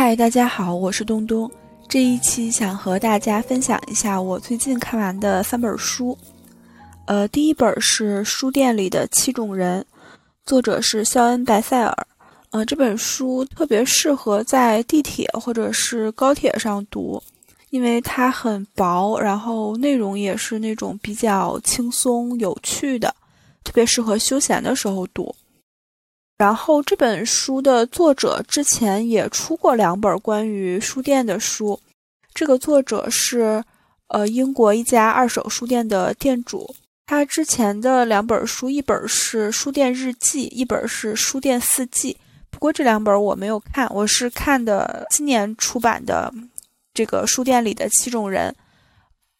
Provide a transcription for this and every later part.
嗨，大家好，我是东东。这一期想和大家分享一下我最近看完的三本书。呃，第一本是《书店里的七种人》，作者是肖恩·白塞尔。呃，这本书特别适合在地铁或者是高铁上读，因为它很薄，然后内容也是那种比较轻松有趣的，特别适合休闲的时候读。然后这本书的作者之前也出过两本关于书店的书，这个作者是呃英国一家二手书店的店主，他之前的两本书，一本是《书店日记》，一本是《书店四季》。不过这两本我没有看，我是看的今年出版的这个《书店里的七种人》，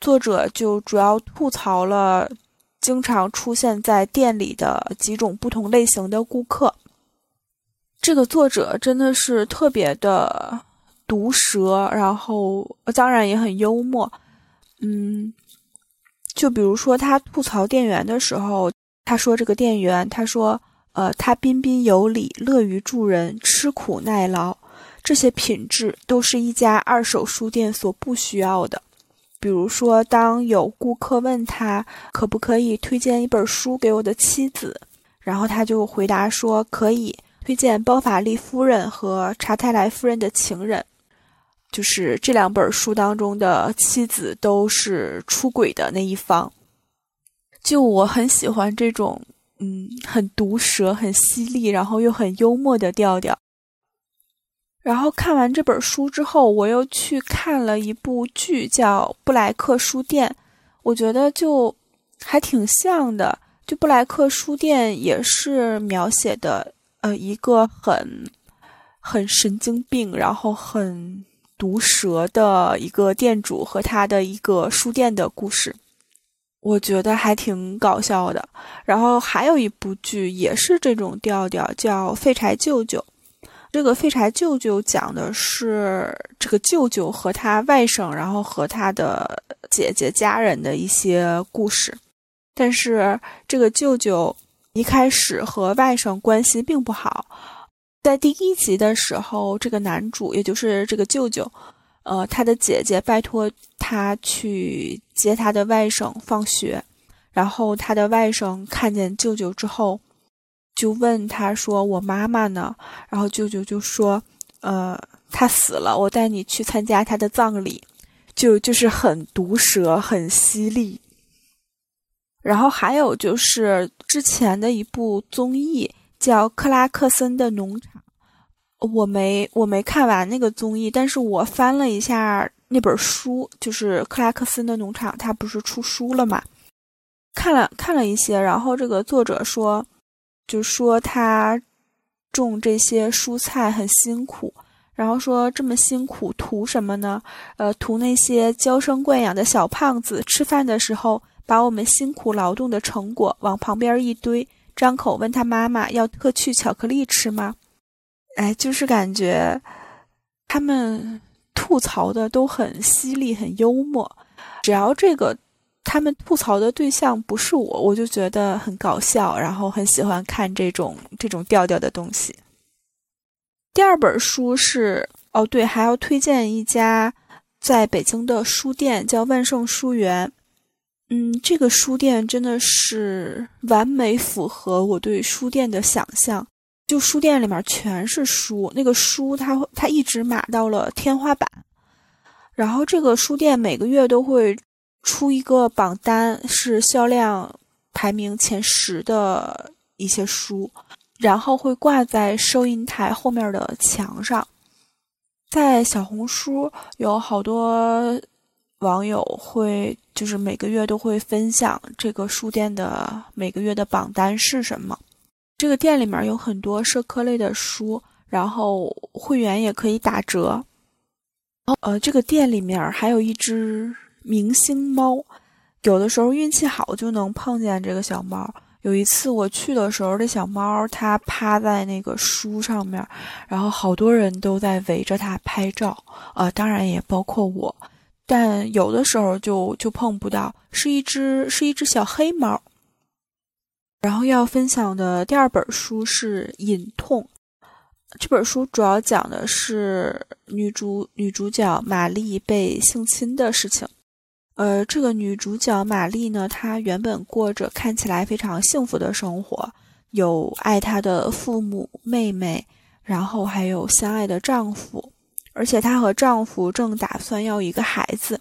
作者就主要吐槽了经常出现在店里的几种不同类型的顾客。这个作者真的是特别的毒舌，然后当然也很幽默。嗯，就比如说他吐槽店员的时候，他说这个店员，他说，呃，他彬彬有礼，乐于助人，吃苦耐劳，这些品质都是一家二手书店所不需要的。比如说，当有顾客问他可不可以推荐一本书给我的妻子，然后他就回答说可以。推荐《包法利夫人》和《查泰莱夫人的情人》，就是这两本书当中的妻子都是出轨的那一方。就我很喜欢这种，嗯，很毒舌、很犀利，然后又很幽默的调调。然后看完这本书之后，我又去看了一部剧，叫《布莱克书店》，我觉得就还挺像的。就布莱克书店也是描写的。呃，一个很很神经病，然后很毒舌的一个店主和他的一个书店的故事，我觉得还挺搞笑的。然后还有一部剧也是这种调调，叫《废柴舅舅》。这个废柴舅舅讲的是这个舅舅和他外甥，然后和他的姐姐家人的一些故事。但是这个舅舅。一开始和外甥关系并不好，在第一集的时候，这个男主也就是这个舅舅，呃，他的姐姐拜托他去接他的外甥放学，然后他的外甥看见舅舅之后，就问他说：“我妈妈呢？”然后舅舅就说：“呃，他死了，我带你去参加他的葬礼。”就就是很毒舌，很犀利。然后还有就是之前的一部综艺叫《克拉克森的农场》，我没我没看完那个综艺，但是我翻了一下那本书，就是《克拉克森的农场》，它不是出书了嘛？看了看了一些，然后这个作者说，就说他种这些蔬菜很辛苦，然后说这么辛苦图什么呢？呃，图那些娇生惯养的小胖子吃饭的时候。把我们辛苦劳动的成果往旁边一堆，张口问他妈妈要特去巧克力吃吗？哎，就是感觉他们吐槽的都很犀利、很幽默。只要这个他们吐槽的对象不是我，我就觉得很搞笑，然后很喜欢看这种这种调调的东西。第二本书是哦，对，还要推荐一家在北京的书店，叫万盛书园。嗯，这个书店真的是完美符合我对书店的想象。就书店里面全是书，那个书它会它一直码到了天花板。然后这个书店每个月都会出一个榜单，是销量排名前十的一些书，然后会挂在收银台后面的墙上。在小红书有好多。网友会就是每个月都会分享这个书店的每个月的榜单是什么。这个店里面有很多社科类的书，然后会员也可以打折。呃，这个店里面还有一只明星猫，有的时候运气好就能碰见这个小猫。有一次我去的时候，这小猫它趴在那个书上面，然后好多人都在围着它拍照，呃，当然也包括我。但有的时候就就碰不到，是一只是一只小黑猫。然后要分享的第二本书是《隐痛》，这本书主要讲的是女主女主角玛丽被性侵的事情。呃，这个女主角玛丽呢，她原本过着看起来非常幸福的生活，有爱她的父母、妹妹，然后还有相爱的丈夫，而且她和丈夫正打算要一个孩子。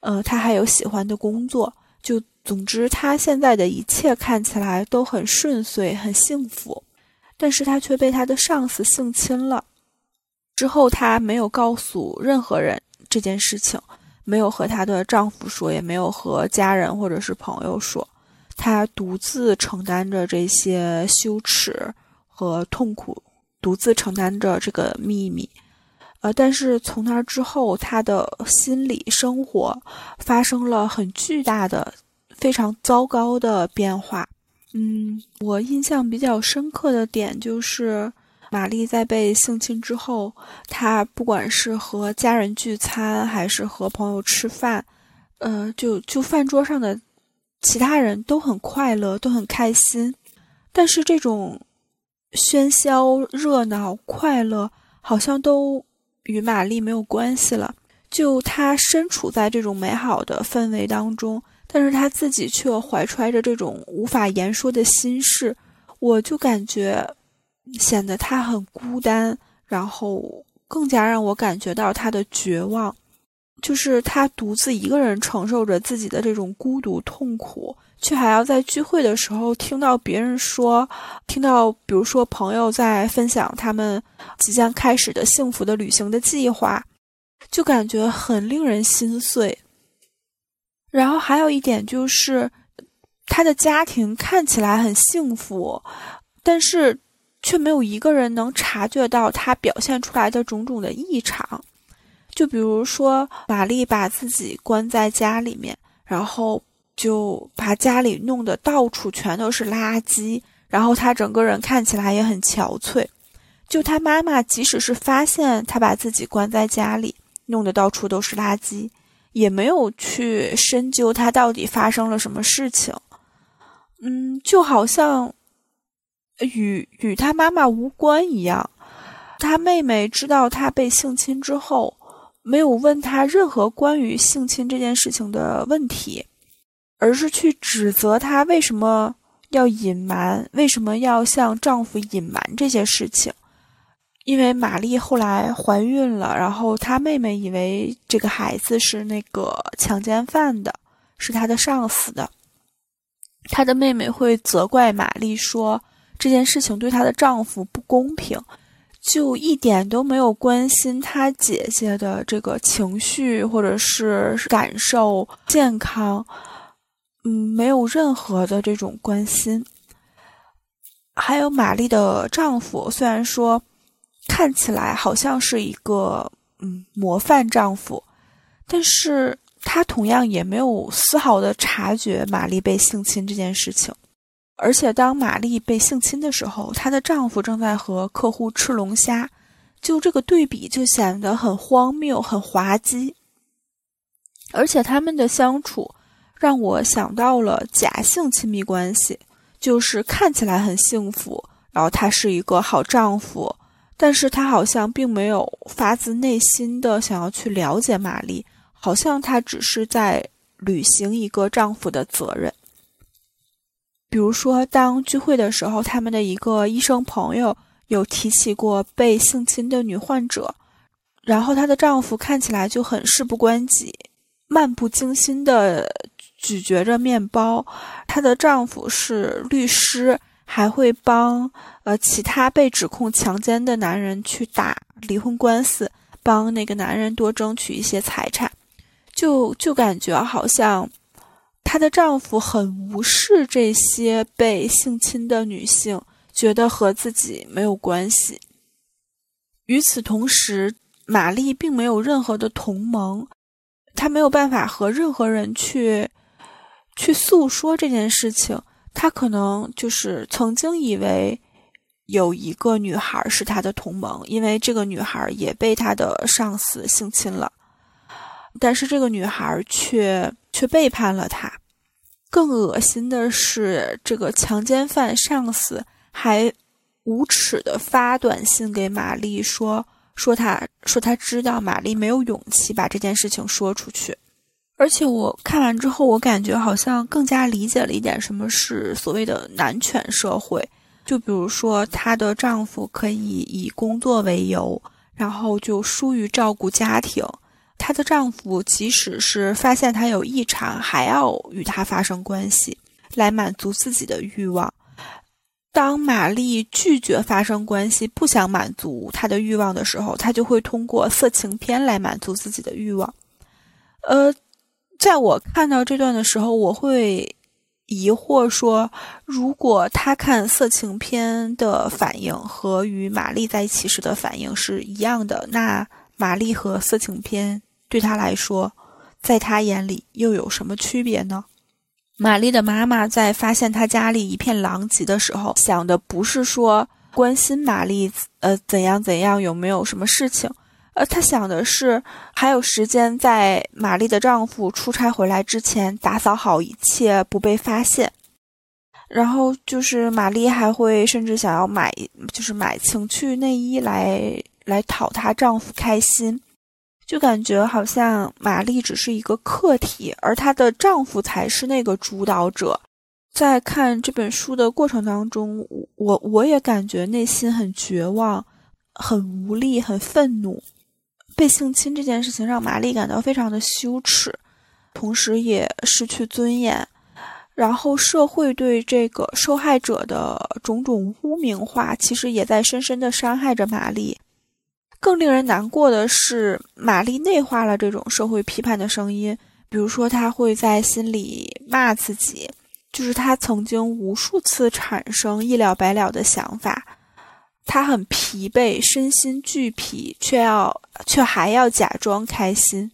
呃，她还有喜欢的工作，就总之，她现在的一切看起来都很顺遂、很幸福。但是她却被她的上司性侵了，之后她没有告诉任何人这件事情。没有和她的丈夫说，也没有和家人或者是朋友说，她独自承担着这些羞耻和痛苦，独自承担着这个秘密。呃，但是从那之后，他的心理生活发生了很巨大的、非常糟糕的变化。嗯，我印象比较深刻的点就是。玛丽在被性侵之后，她不管是和家人聚餐，还是和朋友吃饭，呃，就就饭桌上的其他人都很快乐，都很开心。但是这种喧嚣、热闹、快乐，好像都与玛丽没有关系了。就她身处在这种美好的氛围当中，但是她自己却怀揣着这种无法言说的心事，我就感觉。显得他很孤单，然后更加让我感觉到他的绝望，就是他独自一个人承受着自己的这种孤独痛苦，却还要在聚会的时候听到别人说，听到比如说朋友在分享他们即将开始的幸福的旅行的计划，就感觉很令人心碎。然后还有一点就是，他的家庭看起来很幸福，但是。却没有一个人能察觉到他表现出来的种种的异常，就比如说，玛丽把自己关在家里面，然后就把家里弄得到处全都是垃圾，然后他整个人看起来也很憔悴。就他妈妈，即使是发现他把自己关在家里，弄得到处都是垃圾，也没有去深究他到底发生了什么事情。嗯，就好像。与与他妈妈无关一样，他妹妹知道他被性侵之后，没有问他任何关于性侵这件事情的问题，而是去指责她为什么要隐瞒，为什么要向丈夫隐瞒这些事情。因为玛丽后来怀孕了，然后她妹妹以为这个孩子是那个强奸犯的，是她的上司的，她的妹妹会责怪玛丽说。这件事情对她的丈夫不公平，就一点都没有关心她姐姐的这个情绪或者是感受健康，嗯，没有任何的这种关心。还有玛丽的丈夫，虽然说看起来好像是一个嗯模范丈夫，但是他同样也没有丝毫的察觉玛丽被性侵这件事情。而且，当玛丽被性侵的时候，她的丈夫正在和客户吃龙虾，就这个对比就显得很荒谬、很滑稽。而且，他们的相处让我想到了假性亲密关系，就是看起来很幸福，然后他是一个好丈夫，但是他好像并没有发自内心的想要去了解玛丽，好像他只是在履行一个丈夫的责任。比如说，当聚会的时候，他们的一个医生朋友有提起过被性侵的女患者，然后她的丈夫看起来就很事不关己，漫不经心的咀嚼着面包。她的丈夫是律师，还会帮呃其他被指控强奸的男人去打离婚官司，帮那个男人多争取一些财产，就就感觉好像。她的丈夫很无视这些被性侵的女性，觉得和自己没有关系。与此同时，玛丽并没有任何的同盟，她没有办法和任何人去去诉说这件事情。他可能就是曾经以为有一个女孩是他的同盟，因为这个女孩也被他的上司性侵了。但是这个女孩却却背叛了他。更恶心的是，这个强奸犯上司还无耻的发短信给玛丽说说他说他知道玛丽没有勇气把这件事情说出去，而且我看完之后，我感觉好像更加理解了一点什么是所谓的男权社会。就比如说，她的丈夫可以以工作为由，然后就疏于照顾家庭。她的丈夫即使是发现她有异常，还要与她发生关系，来满足自己的欲望。当玛丽拒绝发生关系，不想满足她的欲望的时候，她就会通过色情片来满足自己的欲望。呃，在我看到这段的时候，我会。疑惑说：“如果他看色情片的反应和与玛丽在一起时的反应是一样的，那玛丽和色情片对他来说，在他眼里又有什么区别呢？”玛丽的妈妈在发现他家里一片狼藉的时候，想的不是说关心玛丽，呃，怎样怎样，有没有什么事情。呃，她想的是还有时间在玛丽的丈夫出差回来之前打扫好一切，不被发现。然后就是玛丽还会甚至想要买，就是买情趣内衣来来讨她丈夫开心，就感觉好像玛丽只是一个客体，而她的丈夫才是那个主导者。在看这本书的过程当中，我我也感觉内心很绝望、很无力、很愤怒。被性侵这件事情让玛丽感到非常的羞耻，同时也失去尊严。然后社会对这个受害者的种种污名化，其实也在深深的伤害着玛丽。更令人难过的是，玛丽内化了这种社会批判的声音，比如说，她会在心里骂自己，就是她曾经无数次产生一了百了的想法。他很疲惫，身心俱疲，却要却还要假装开心。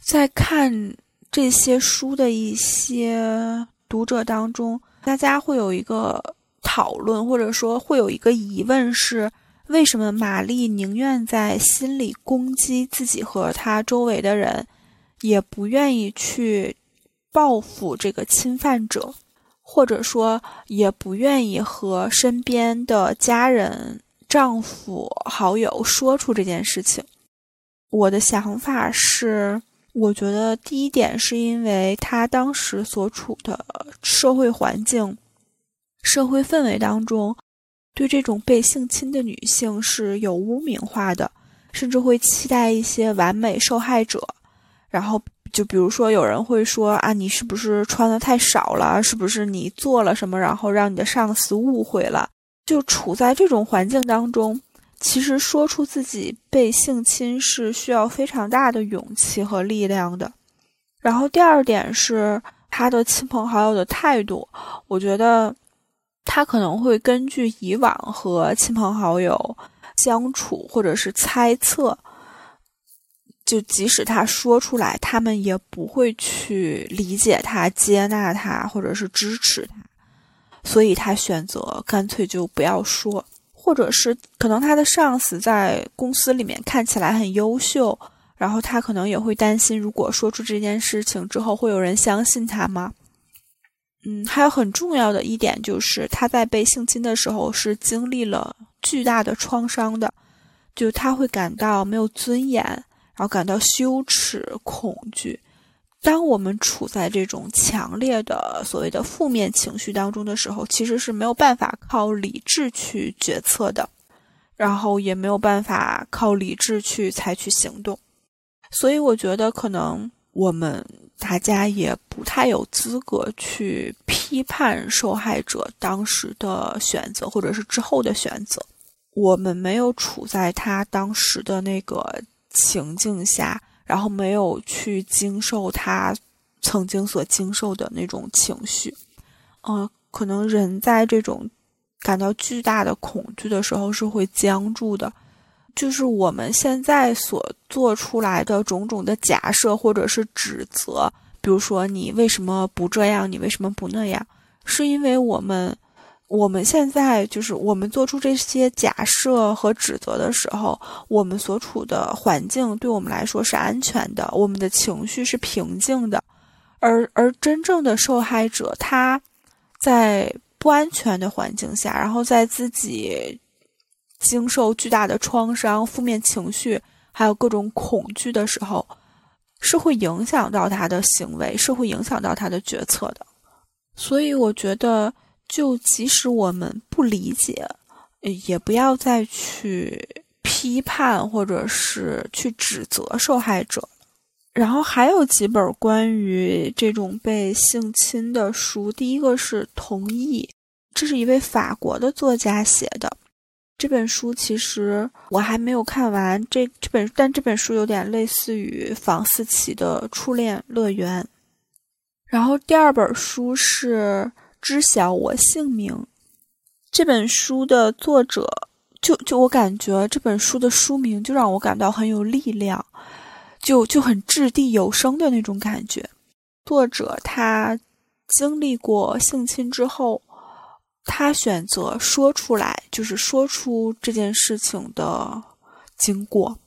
在看这些书的一些读者当中，大家会有一个讨论，或者说会有一个疑问：是为什么玛丽宁愿在心里攻击自己和他周围的人，也不愿意去报复这个侵犯者？或者说，也不愿意和身边的家人、丈夫、好友说出这件事情。我的想法是，我觉得第一点是因为他当时所处的社会环境、社会氛围当中，对这种被性侵的女性是有污名化的，甚至会期待一些完美受害者，然后。就比如说，有人会说啊，你是不是穿的太少了？是不是你做了什么，然后让你的上司误会了？就处在这种环境当中，其实说出自己被性侵是需要非常大的勇气和力量的。然后第二点是他的亲朋好友的态度，我觉得他可能会根据以往和亲朋好友相处，或者是猜测。就即使他说出来，他们也不会去理解他、接纳他，或者是支持他，所以他选择干脆就不要说，或者是可能他的上司在公司里面看起来很优秀，然后他可能也会担心，如果说出这件事情之后，会有人相信他吗？嗯，还有很重要的一点就是他在被性侵的时候是经历了巨大的创伤的，就他会感到没有尊严。然后感到羞耻、恐惧。当我们处在这种强烈的所谓的负面情绪当中的时候，其实是没有办法靠理智去决策的，然后也没有办法靠理智去采取行动。所以，我觉得可能我们大家也不太有资格去批判受害者当时的选择，或者是之后的选择。我们没有处在他当时的那个。情境下，然后没有去经受他曾经所经受的那种情绪，嗯，可能人在这种感到巨大的恐惧的时候是会僵住的。就是我们现在所做出来的种种的假设或者是指责，比如说你为什么不这样，你为什么不那样，是因为我们。我们现在就是我们做出这些假设和指责的时候，我们所处的环境对我们来说是安全的，我们的情绪是平静的，而而真正的受害者，他在不安全的环境下，然后在自己经受巨大的创伤、负面情绪，还有各种恐惧的时候，是会影响到他的行为，是会影响到他的决策的。所以，我觉得，就即使我们不理解，也不要再去批判或者是去指责受害者。然后还有几本关于这种被性侵的书，第一个是《同意》，这是一位法国的作家写的。这本书其实我还没有看完，这这本但这本书有点类似于房思琪的《初恋乐园》。然后第二本书是《知晓我姓名》，这本书的作者就就我感觉这本书的书名就让我感到很有力量。就就很掷地有声的那种感觉。作者他经历过性侵之后，他选择说出来，就是说出这件事情的经过。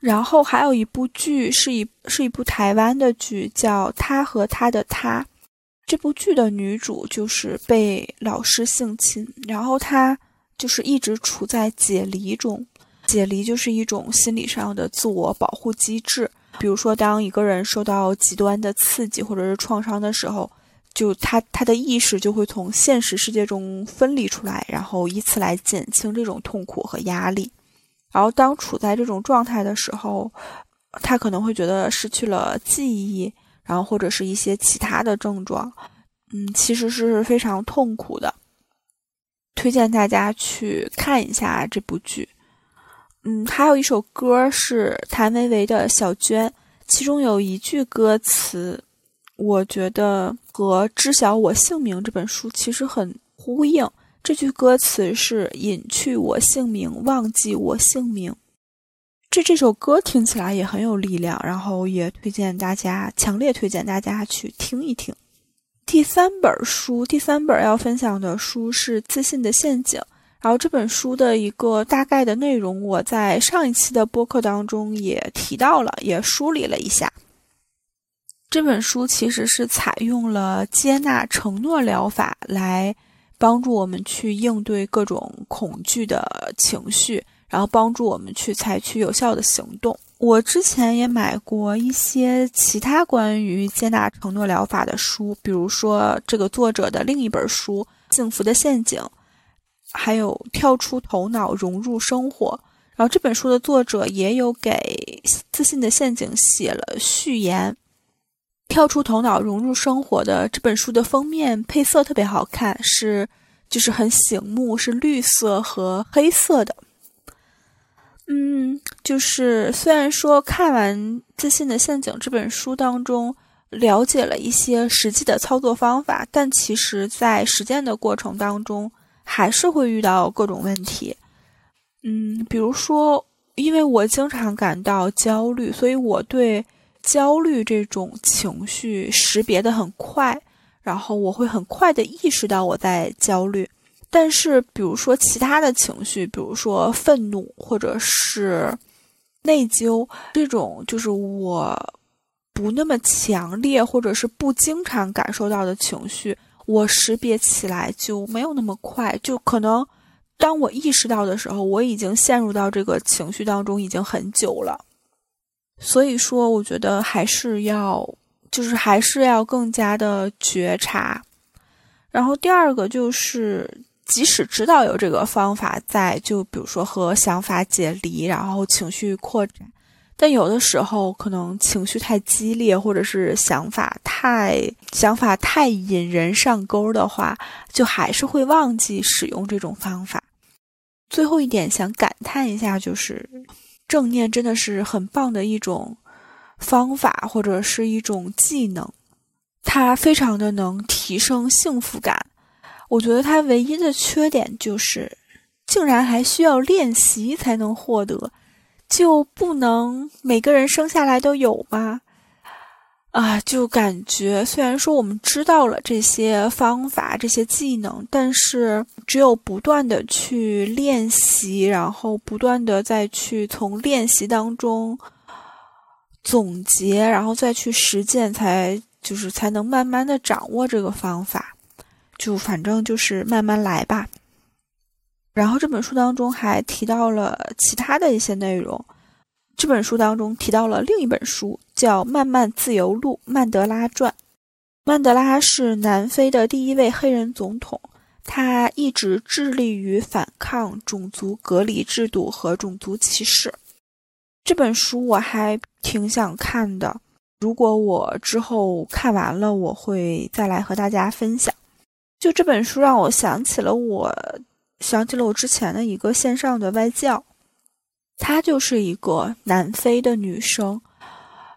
然后还有一部剧，是一是一部台湾的剧，叫《他和他的他》。这部剧的女主就是被老师性侵，然后她就是一直处在解离中。解离就是一种心理上的自我保护机制，比如说，当一个人受到极端的刺激或者是创伤的时候，就他他的意识就会从现实世界中分离出来，然后以此来减轻这种痛苦和压力。然后，当处在这种状态的时候，他可能会觉得失去了记忆，然后或者是一些其他的症状，嗯，其实是非常痛苦的。推荐大家去看一下这部剧。嗯，还有一首歌是谭维维的《小娟》，其中有一句歌词，我觉得和《知晓我姓名》这本书其实很呼应。这句歌词是“隐去我姓名，忘记我姓名”。这这首歌听起来也很有力量，然后也推荐大家，强烈推荐大家去听一听。第三本书，第三本要分享的书是《自信的陷阱》。然后这本书的一个大概的内容，我在上一期的播客当中也提到了，也梳理了一下。这本书其实是采用了接纳承诺疗法来帮助我们去应对各种恐惧的情绪，然后帮助我们去采取有效的行动。我之前也买过一些其他关于接纳承诺疗法的书，比如说这个作者的另一本书《幸福的陷阱》。还有跳出头脑，融入生活。然后这本书的作者也有给《自信的陷阱》写了序言。跳出头脑，融入生活的这本书的封面配色特别好看，是就是很醒目，是绿色和黑色的。嗯，就是虽然说看完《自信的陷阱》这本书当中了解了一些实际的操作方法，但其实在实践的过程当中。还是会遇到各种问题，嗯，比如说，因为我经常感到焦虑，所以我对焦虑这种情绪识别的很快，然后我会很快的意识到我在焦虑。但是，比如说其他的情绪，比如说愤怒或者是内疚这种，就是我不那么强烈或者是不经常感受到的情绪。我识别起来就没有那么快，就可能当我意识到的时候，我已经陷入到这个情绪当中已经很久了。所以说，我觉得还是要，就是还是要更加的觉察。然后第二个就是，即使知道有这个方法在，就比如说和想法解离，然后情绪扩展。但有的时候，可能情绪太激烈，或者是想法太想法太引人上钩的话，就还是会忘记使用这种方法。最后一点想感叹一下，就是正念真的是很棒的一种方法，或者是一种技能，它非常的能提升幸福感。我觉得它唯一的缺点就是，竟然还需要练习才能获得。就不能每个人生下来都有吗？啊，就感觉虽然说我们知道了这些方法、这些技能，但是只有不断的去练习，然后不断的再去从练习当中总结，然后再去实践，才就是才能慢慢的掌握这个方法。就反正就是慢慢来吧。然后这本书当中还提到了其他的一些内容。这本书当中提到了另一本书，叫《漫漫自由路：曼德拉传》。曼德拉是南非的第一位黑人总统，他一直致力于反抗种族隔离制度和种族歧视。这本书我还挺想看的，如果我之后看完了，我会再来和大家分享。就这本书让我想起了我，想起了我之前的一个线上的外教。她就是一个南非的女生，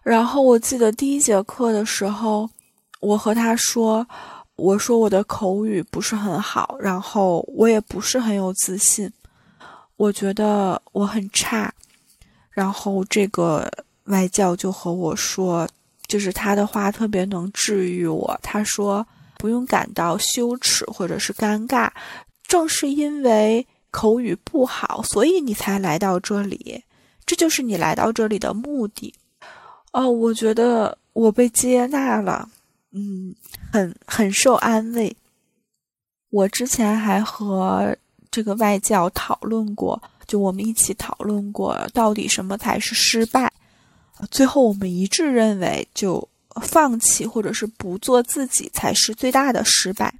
然后我记得第一节课的时候，我和她说：“我说我的口语不是很好，然后我也不是很有自信，我觉得我很差。”然后这个外教就和我说，就是他的话特别能治愈我。他说：“不用感到羞耻或者是尴尬，正是因为。”口语不好，所以你才来到这里，这就是你来到这里的目的。哦，我觉得我被接纳了，嗯，很很受安慰。我之前还和这个外教讨论过，就我们一起讨论过，到底什么才是失败。最后我们一致认为，就放弃或者是不做自己才是最大的失败。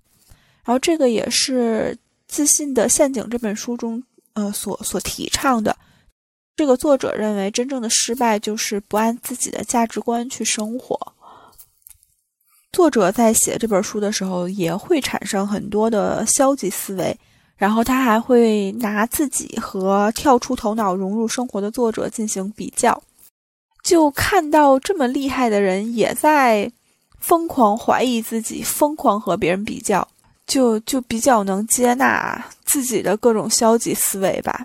然后这个也是。自信的陷阱这本书中，呃，所所提倡的，这个作者认为，真正的失败就是不按自己的价值观去生活。作者在写这本书的时候，也会产生很多的消极思维，然后他还会拿自己和跳出头脑融入生活的作者进行比较，就看到这么厉害的人也在疯狂怀疑自己，疯狂和别人比较。就就比较能接纳自己的各种消极思维吧。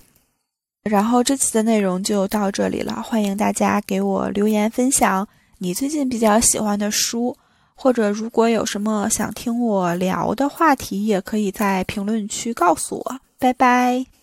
然后这期的内容就到这里了，欢迎大家给我留言分享你最近比较喜欢的书，或者如果有什么想听我聊的话题，也可以在评论区告诉我。拜拜。